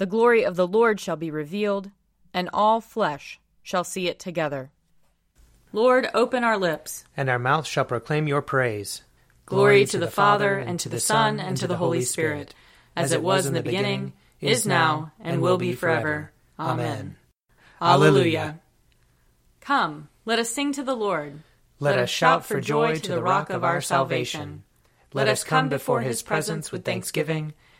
The glory of the Lord shall be revealed, and all flesh shall see it together. Lord, open our lips, and our mouth shall proclaim your praise. Glory to the Father, and to the Son, and to the Holy Spirit, as it was in the beginning, is now, and will be forever. Amen. Alleluia. Come, let us sing to the Lord. Let us shout for joy to the rock of our salvation. Let us come before his presence with thanksgiving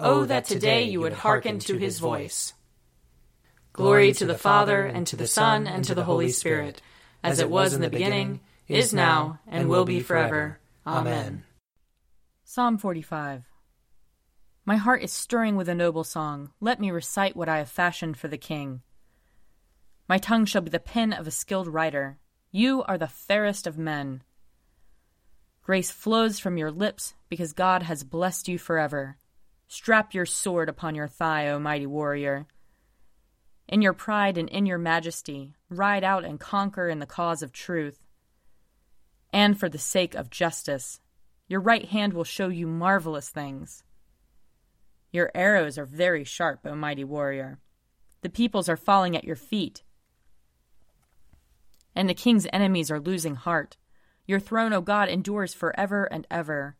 Oh, oh, that today you would hearken to his voice. Glory to the Father, and to the Son, and to the Holy Spirit, as it was in the beginning, is now, and will be forever. Amen. Psalm 45 My heart is stirring with a noble song. Let me recite what I have fashioned for the King. My tongue shall be the pen of a skilled writer. You are the fairest of men. Grace flows from your lips because God has blessed you forever. Strap your sword upon your thigh, O mighty warrior. In your pride and in your majesty, ride out and conquer in the cause of truth. And for the sake of justice, your right hand will show you marvelous things. Your arrows are very sharp, O mighty warrior. The peoples are falling at your feet, and the king's enemies are losing heart. Your throne, O God, endures forever and ever.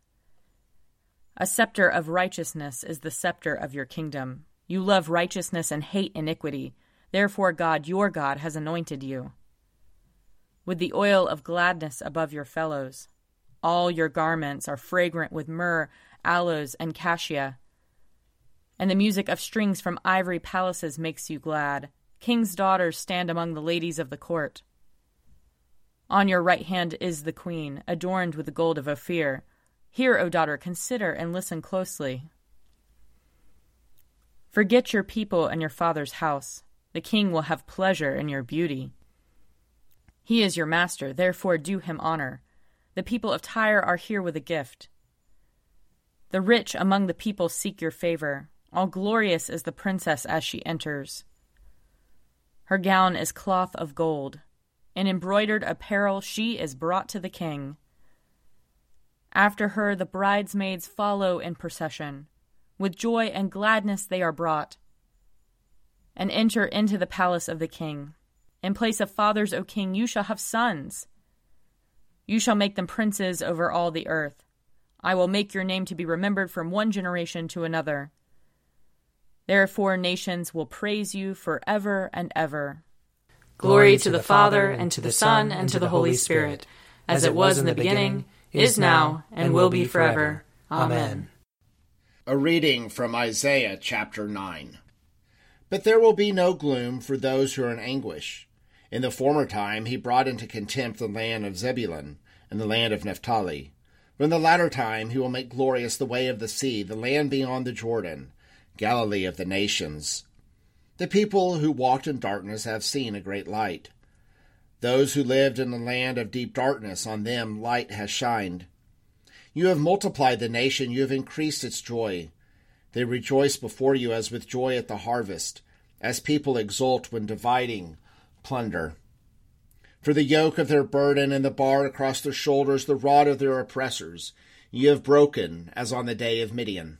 A scepter of righteousness is the scepter of your kingdom. You love righteousness and hate iniquity. Therefore, God, your God, has anointed you with the oil of gladness above your fellows. All your garments are fragrant with myrrh, aloes, and cassia. And the music of strings from ivory palaces makes you glad. King's daughters stand among the ladies of the court. On your right hand is the queen, adorned with the gold of Ophir. Hear, O daughter, consider and listen closely. Forget your people and your father's house. The king will have pleasure in your beauty. He is your master, therefore do him honor. The people of Tyre are here with a gift. The rich among the people seek your favor. All glorious is the princess as she enters. Her gown is cloth of gold. In embroidered apparel she is brought to the king. After her, the bridesmaids follow in procession. With joy and gladness they are brought, and enter into the palace of the king. In place of fathers, O king, you shall have sons. You shall make them princes over all the earth. I will make your name to be remembered from one generation to another. Therefore, nations will praise you forever and ever. Glory to the Father, and to the Son, and to the Holy Spirit, as it was in the beginning is now, and will be forever. Amen. A reading from Isaiah chapter 9. But there will be no gloom for those who are in anguish. In the former time he brought into contempt the land of Zebulun and the land of Naphtali. But in the latter time he will make glorious the way of the sea, the land beyond the Jordan, Galilee of the nations. The people who walked in darkness have seen a great light. Those who lived in the land of deep darkness, on them light has shined. You have multiplied the nation, you have increased its joy. They rejoice before you as with joy at the harvest, as people exult when dividing plunder. For the yoke of their burden and the bar across their shoulders, the rod of their oppressors, you have broken as on the day of Midian.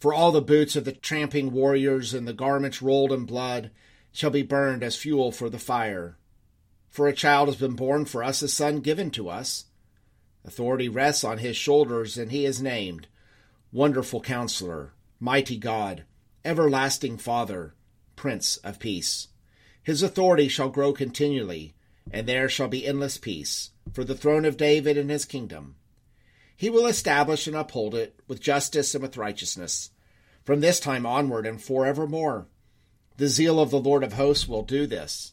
For all the boots of the tramping warriors and the garments rolled in blood shall be burned as fuel for the fire. For a child has been born for us, a son given to us. Authority rests on his shoulders, and he is named Wonderful Counselor, Mighty God, Everlasting Father, Prince of Peace. His authority shall grow continually, and there shall be endless peace for the throne of David and his kingdom. He will establish and uphold it with justice and with righteousness, from this time onward and forevermore. The zeal of the Lord of hosts will do this.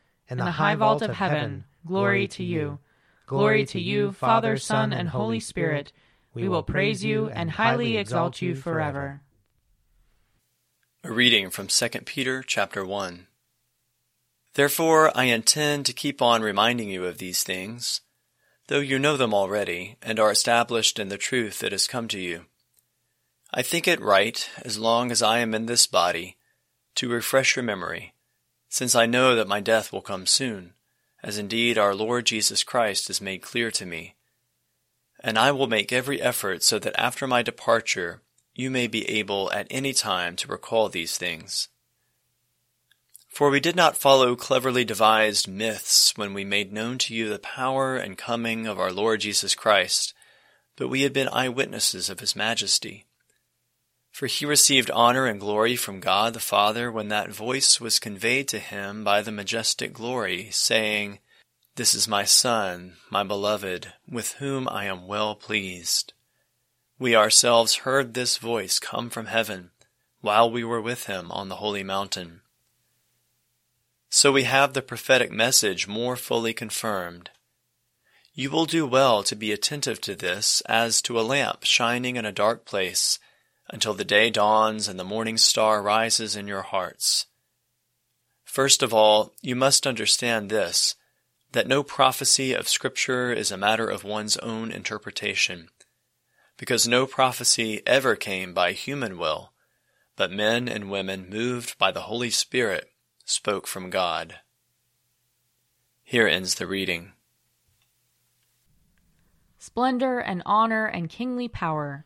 In the high vault of heaven, glory to you. Glory to you, Father, Son, and Holy Spirit. We will praise you and highly exalt you forever. A reading from 2 Peter chapter 1. Therefore I intend to keep on reminding you of these things, though you know them already and are established in the truth that has come to you. I think it right, as long as I am in this body, to refresh your memory, since I know that my death will come soon, as indeed our Lord Jesus Christ has made clear to me. And I will make every effort so that after my departure you may be able at any time to recall these things. For we did not follow cleverly devised myths when we made known to you the power and coming of our Lord Jesus Christ, but we had been eyewitnesses of his majesty. For he received honor and glory from God the Father when that voice was conveyed to him by the majestic glory, saying, This is my Son, my beloved, with whom I am well pleased. We ourselves heard this voice come from heaven while we were with him on the holy mountain. So we have the prophetic message more fully confirmed. You will do well to be attentive to this as to a lamp shining in a dark place until the day dawns and the morning star rises in your hearts. First of all, you must understand this that no prophecy of Scripture is a matter of one's own interpretation, because no prophecy ever came by human will, but men and women moved by the Holy Spirit spoke from God. Here ends the reading. Splendor and honor and kingly power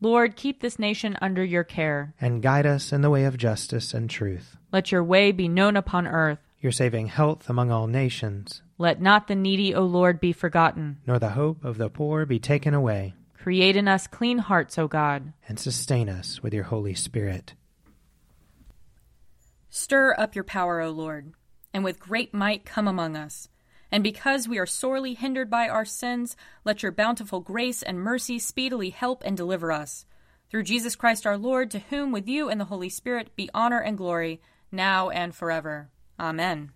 Lord, keep this nation under your care. And guide us in the way of justice and truth. Let your way be known upon earth. Your saving health among all nations. Let not the needy, O Lord, be forgotten. Nor the hope of the poor be taken away. Create in us clean hearts, O God. And sustain us with your Holy Spirit. Stir up your power, O Lord, and with great might come among us. And because we are sorely hindered by our sins, let your bountiful grace and mercy speedily help and deliver us. Through Jesus Christ our Lord, to whom with you and the Holy Spirit be honor and glory, now and forever. Amen.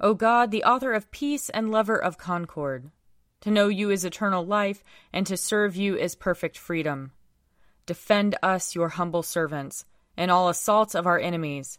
O God, the author of peace and lover of concord, to know you is eternal life, and to serve you is perfect freedom. Defend us, your humble servants, in all assaults of our enemies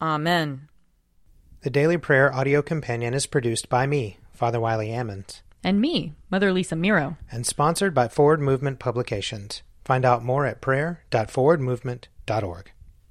Amen. The Daily Prayer audio companion is produced by me, Father Wiley Ammons, And me, Mother Lisa Miro. and sponsored by Forward Movement Publications. Find out more at prayer.forwardmovement.org.